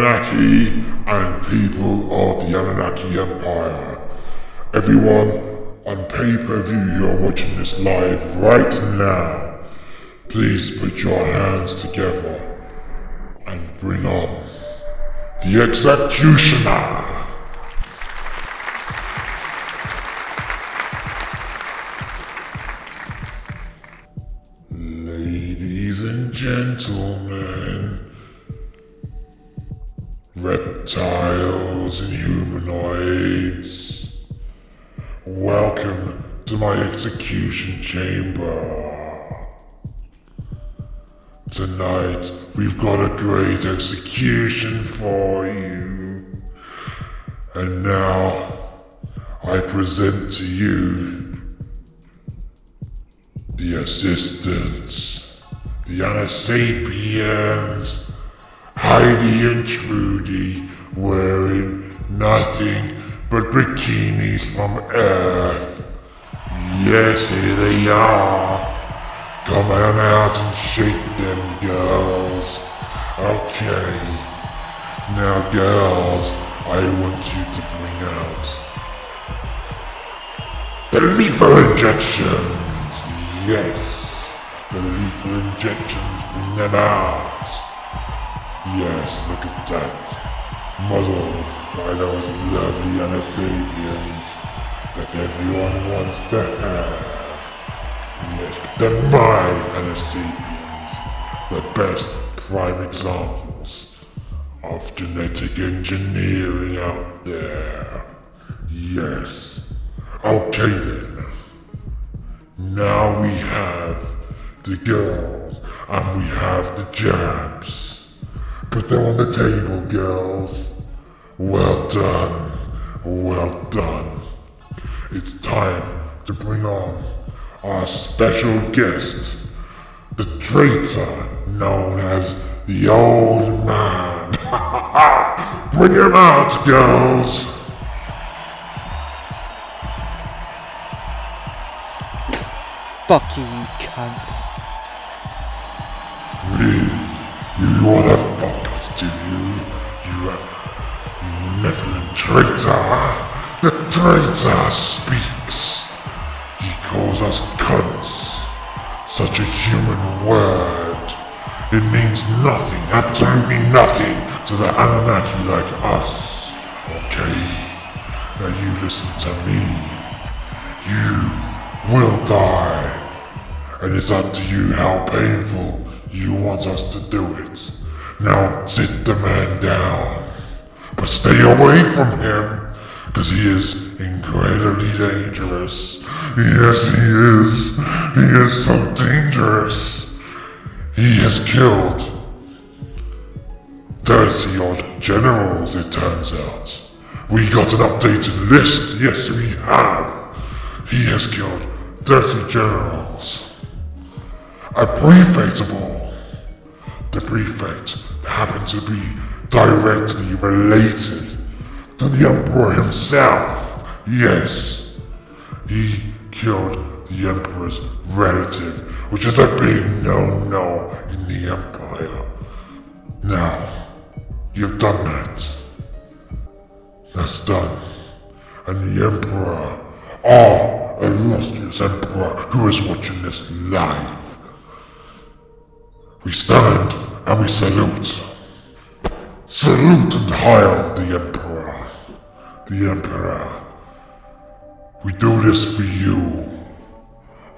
Anunnaki and people of the Anunnaki Empire. Everyone on pay-per-view you're watching this live right now, please put your hands together and bring on the executioner. Ladies and gentlemen, reptiles and humanoids, welcome to my execution chamber. Tonight, we've got a great execution for you. And now, I present to you the assistants, the Anasapiens, Heidi and Trudy wearing nothing but bikinis from Earth. Yes, here they are. Come on out and shake them, girls. Okay. Now, girls, I want you to bring out the lethal injections. Yes, the lethal injections. Bring them out. Yes, look at that. Muzzle by those lovely Anasapiens that everyone wants to have. Yes, the mind Anasapiens, the best prime examples of genetic engineering out there. Yes. Okay then. Now we have the girls and we have the jabs. Put them on the table, girls. Well done. Well done. It's time to bring on our special guest, the traitor known as the Old Man. bring him out, girls. Fuck you, you cunts. Really? You wanna fuck us, do you? Traitor? The traitor speaks. He calls us cunts. Such a human word. It means nothing, absolutely nothing to the Anunnaki like us. Okay? Now you listen to me. You will die. And it's up to you how painful you want us to do it. Now sit the man down. But stay away from him, because he is incredibly dangerous. Yes, he is. He is so dangerous. He has killed 30 odd generals, it turns out. We got an updated list, yes, we have. He has killed 30 generals. A prefect of all. The prefect happened to be directly related to the Emperor himself. Yes, he killed the Emperor's relative, which is a big no-no in the Empire. Now, you've done that. That's done. And the Emperor, our illustrious Emperor who is watching this live, we stand and we salute. Salute and hail the Emperor. The Emperor. We do this for you,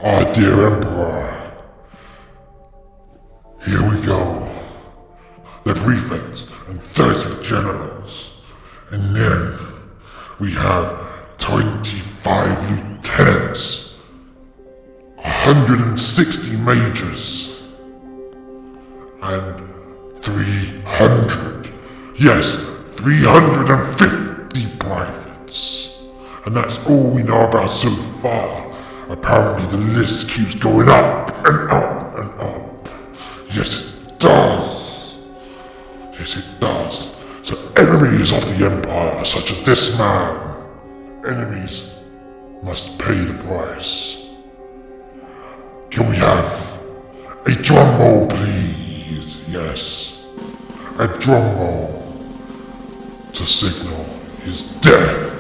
our dear Emperor. Here we go. The prefect and 30 generals. And then we have 25 lieutenants, 160 majors, and 300. Yes, 350 privates. And that's all we know about so far. Apparently the list keeps going up and up and up. Yes, it does. Yes, it does. So enemies of the Empire, such as this man, enemies must pay the price. Can we have a drum roll, please? Yes, a drum roll. To signal his death.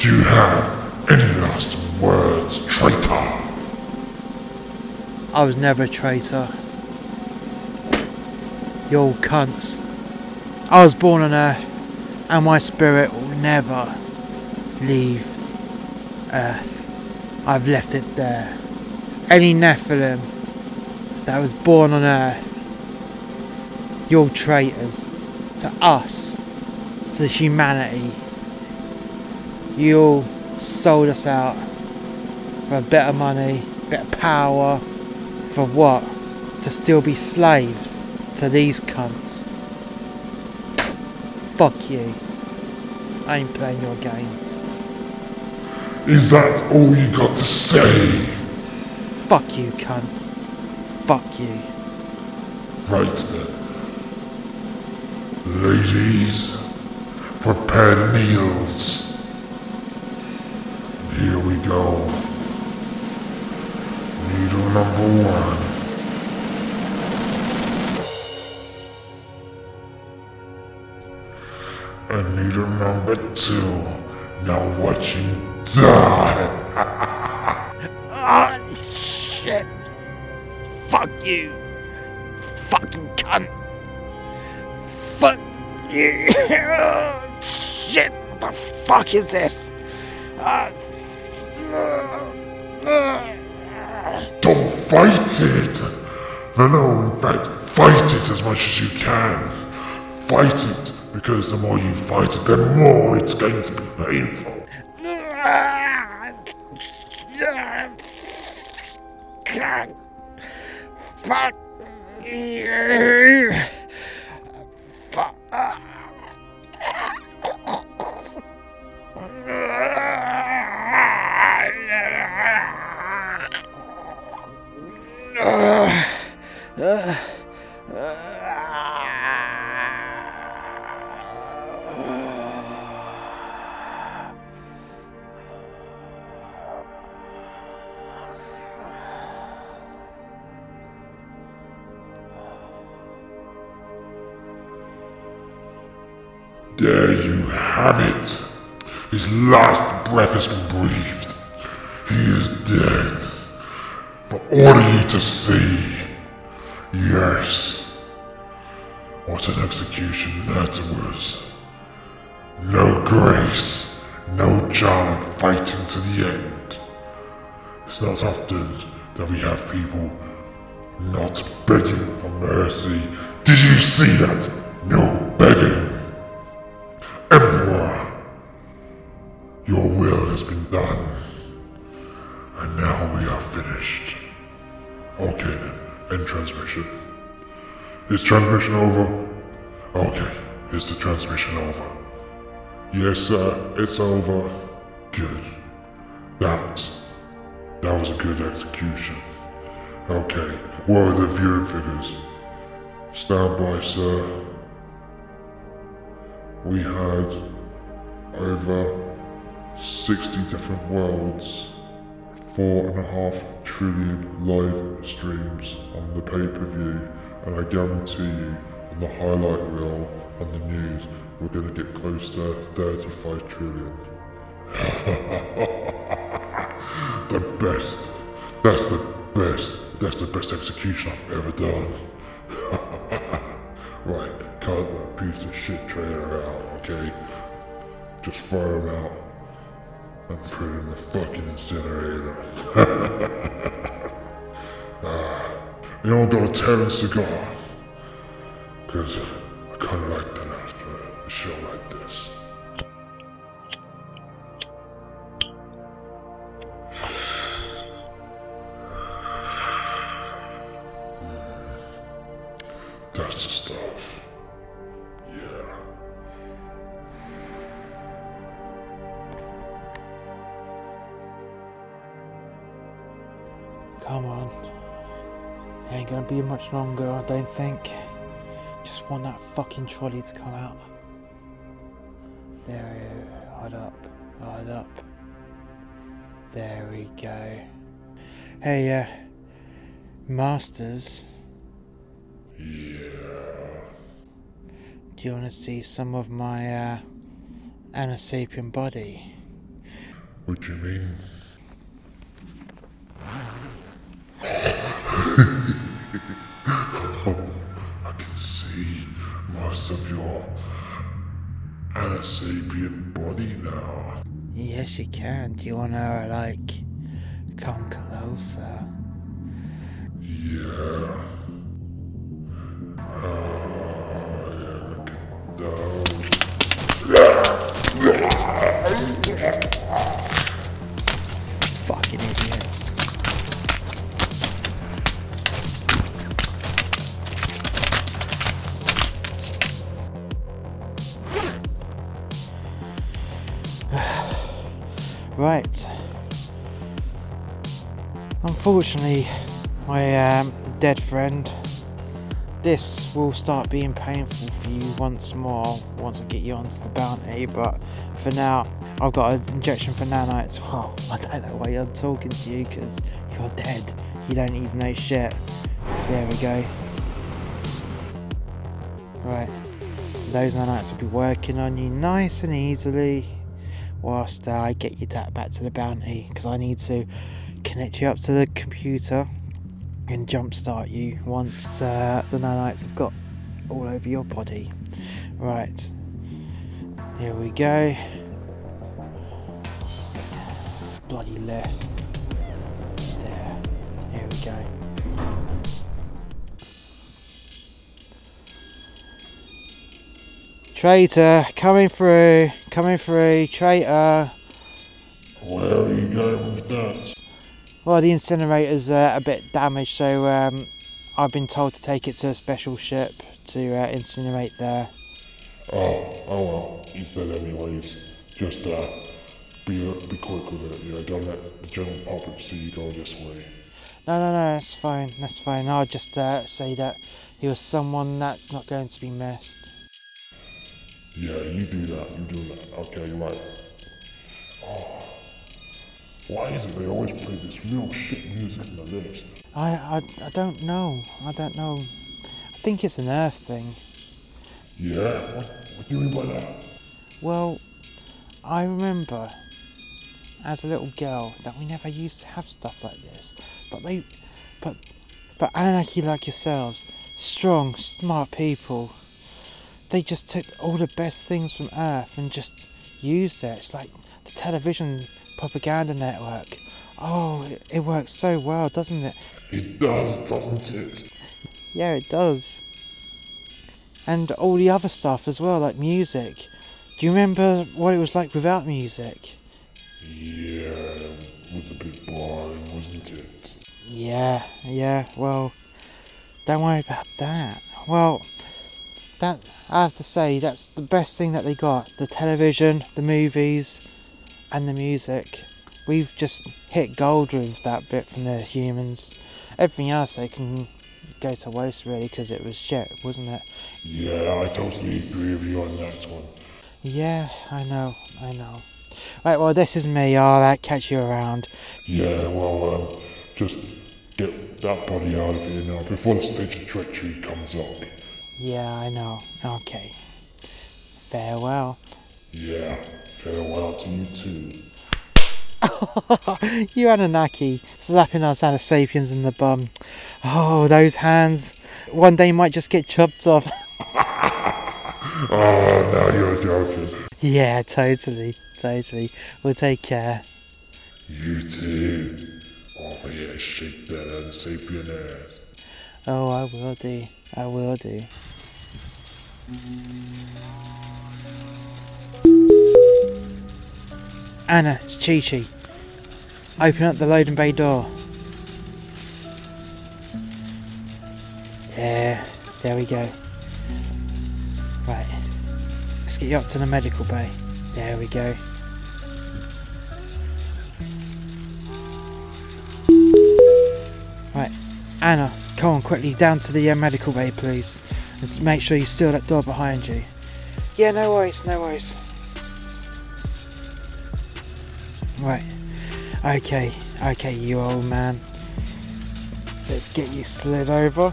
Do you have any last words, traitor? I was never a traitor. You all cunts. I was born on Earth, and my spirit will never leave Earth. I've left it there. Any Nephilim that was born on Earth, you're traitors to us, to humanity. You all sold us out for a bit of money, bit of power, for what? To still be slaves to these cunts. Fuck you. I ain't playing your game. Is that all you got to say? Fuck you, cunt. Fuck you. Right then. Ladies, prepare meals. Here we go. Needle number one. And needle number two. Now watch him die. Ah, shit. Fuck you. Fucking cunt. Shit. What the fuck is this? Don't fight it! No, no, in fact, fight it as much as you can. Fight it, because the more you fight it, the more it's going to be painful. Fuck you. There you have it. His last breath has been breathed. He is dead. For all of you to see. Yes. What an execution that was. No grace, no charm of fighting to the end. It's not often that we have people not begging for mercy. Did you see that? No begging. Is transmission over? Okay, is the transmission over? Yes, sir, it's over. Good. That, that was a good execution. Okay, what are the viewing figures? Stand by, sir. We had over 60 different worlds, four and a half trillion live streams on the pay-per-view, and I guarantee you, on the highlight reel on the news, we're gonna get close to 35 trillion. the best. That's the best. That's the best execution I've ever done. right, cut that piece of shit trailer out, okay? Just fire him out and put him in the fucking incinerator. ah, you don't got a tearing cigar. Because fucking trolley to come out. There, hard up, hard up. There we go. Hey, uh, Masters. Yeah. Do you want to see some of my uh, Anasapian body? What do you mean? Anasapian body now. Yes, you can. Do you want to, like, come closer? Yeah. Ah, yeah, right. Unfortunately, my um, dead friend, this will start being painful for you once more once I get you onto the bounty. But for now, I've got an injection for nanites. Well, I don't know why I'm talking to you because you're dead. You don't even know shit. There we go. Right. Those nanites will be working on you nice and easily whilst uh, I get you that back to the bounty because I need to connect you up to the computer and jumpstart you once uh, the nanites have got all over your body. Right. Here we go. Bloody left. There. Here we go. Traitor, coming through, coming through, traitor. Where are you going with that? Well, the incinerator's uh, a bit damaged, so um, I've been told to take it to a special ship to uh, incinerate there. Oh, oh well, he's dead anyways. Just uh, be uh, be quick with it. Yeah, don't let the general public see you go this way. No, no, no, that's fine, that's fine. I'll just uh, say that he was someone that's not going to be missed. Yeah, you do that. You do that. Okay, you're right. Oh, why is it they always play this real shit music in the lifts? I, I, I don't know. I don't know. I think it's an Earth thing. Yeah, what, what do you mean by that? Well, I remember as a little girl that we never used to have stuff like this. But they, but, but Anunnaki like yourselves, strong, smart people, they just took all the best things from Earth and just used it. It's like the television propaganda network. Oh, it, it works so well, doesn't it? It does, doesn't it? Yeah, it does. And all the other stuff as well, like music. Do you remember what it was like without music? Yeah, it was a bit boring, wasn't it? Yeah, yeah, well, don't worry about that. Well, that, I have to say, that's the best thing that they got the television, the movies, and the music. We've just hit gold with that bit from the humans. Everything else they can go to waste really because it was shit, wasn't it? Yeah, I totally agree with you on that one. Yeah, I know, I know. Right, well, this is me. I'll uh, catch you around. Yeah, well, um, just get that body out of here now before the stage of treachery comes up. Yeah, I know. Okay. Farewell. Yeah, farewell to you too. you Anunnaki slapping us Anasapians in the bum. Oh, those hands. One day might just get chopped off. Oh, now you're joking. yeah, totally. Totally. We'll take care. You too. Oh yeah, shake that uh, unsapient ass. Oh, I will do. I will do. Anna, it's Chichi. Open up the loading bay door. There, there we go. Right, let's get you up to the medical bay. There we go. Right, Anna, come on quickly down to the uh, medical bay, please. S- make sure you seal that door behind you. Yeah, no worries, no worries. Right. Okay, okay, you old man. Let's get you slid over.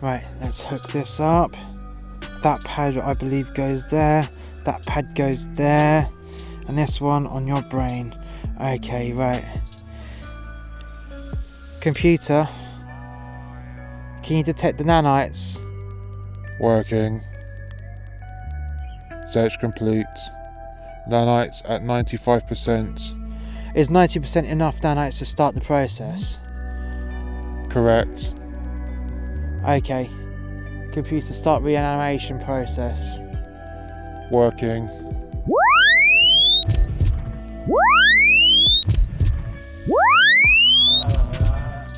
Right, let's hook this up. That pad, I believe, goes there. That pad goes there. And this one on your brain. Okay, right. Computer, can you detect the nanites? Working. Search complete. Nanites at 95%. Is 90% enough nanites to start the process? Correct. Okay. Computer, start reanimation process. Working.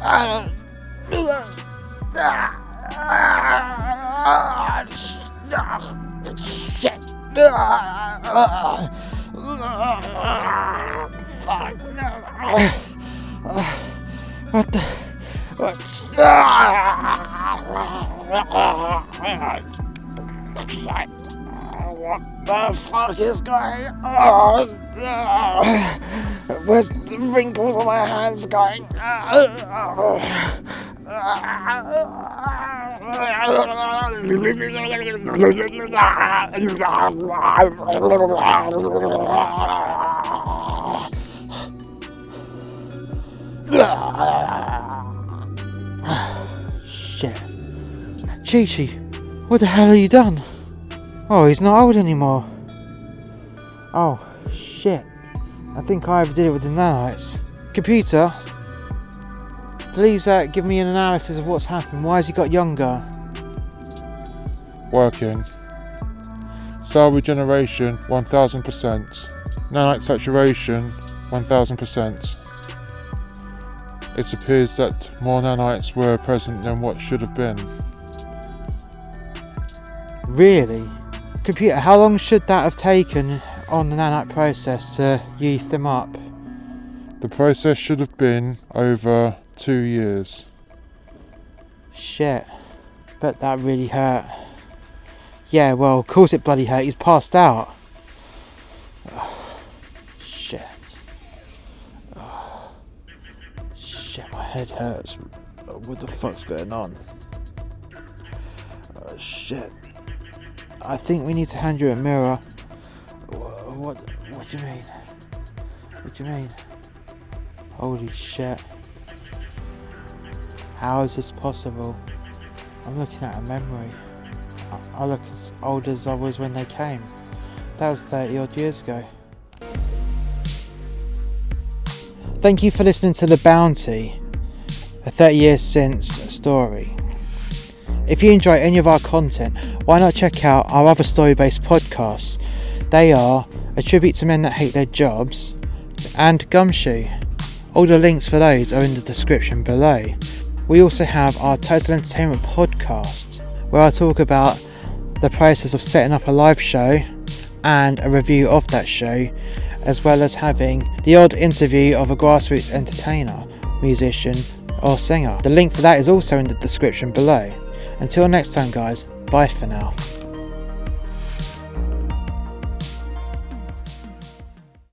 Ah. Shit. Fuck. What the? What? What the fuck is going on? Where's the wrinkles on my hands going? Oh. Shit. Chi, what the hell have you done? Oh, he's not old anymore. Oh, shit. I think I overdid it with the nanites. Computer, please uh, give me an analysis of what's happened. Why has he got younger? Working. Cell regeneration 1000%. Nanite saturation 1000%. It appears that more nanites were present than what should have been. Really? Computer, how long should that have taken on the nanite process to youth them up? The process should have been over two years. Shit. Bet that really hurt. Yeah, well, of course it bloody hurt. He's passed out. Shit. Shit, my head hurts. What the fuck's going on? Oh, shit. I think we need to hand you a mirror. What? What do you mean? What do you mean? Holy shit. How is this possible? I'm looking at a memory. I, look as old as I was when they came. That was 30 odd years ago. Thank you for listening to The Bounty, a 30 years since story. If you enjoy any of our content, why not check out our other story based podcasts? They are A Tribute to Men That Hate Their Jobs and Gumshoe. All the links for those are in the description below. We also have our Total Entertainment podcast, where I talk about the process of setting up a live show and a review of that show, as well as having the odd interview of a grassroots entertainer, musician, or singer. The link for that is also in the description below. Until next time, guys, bye for now.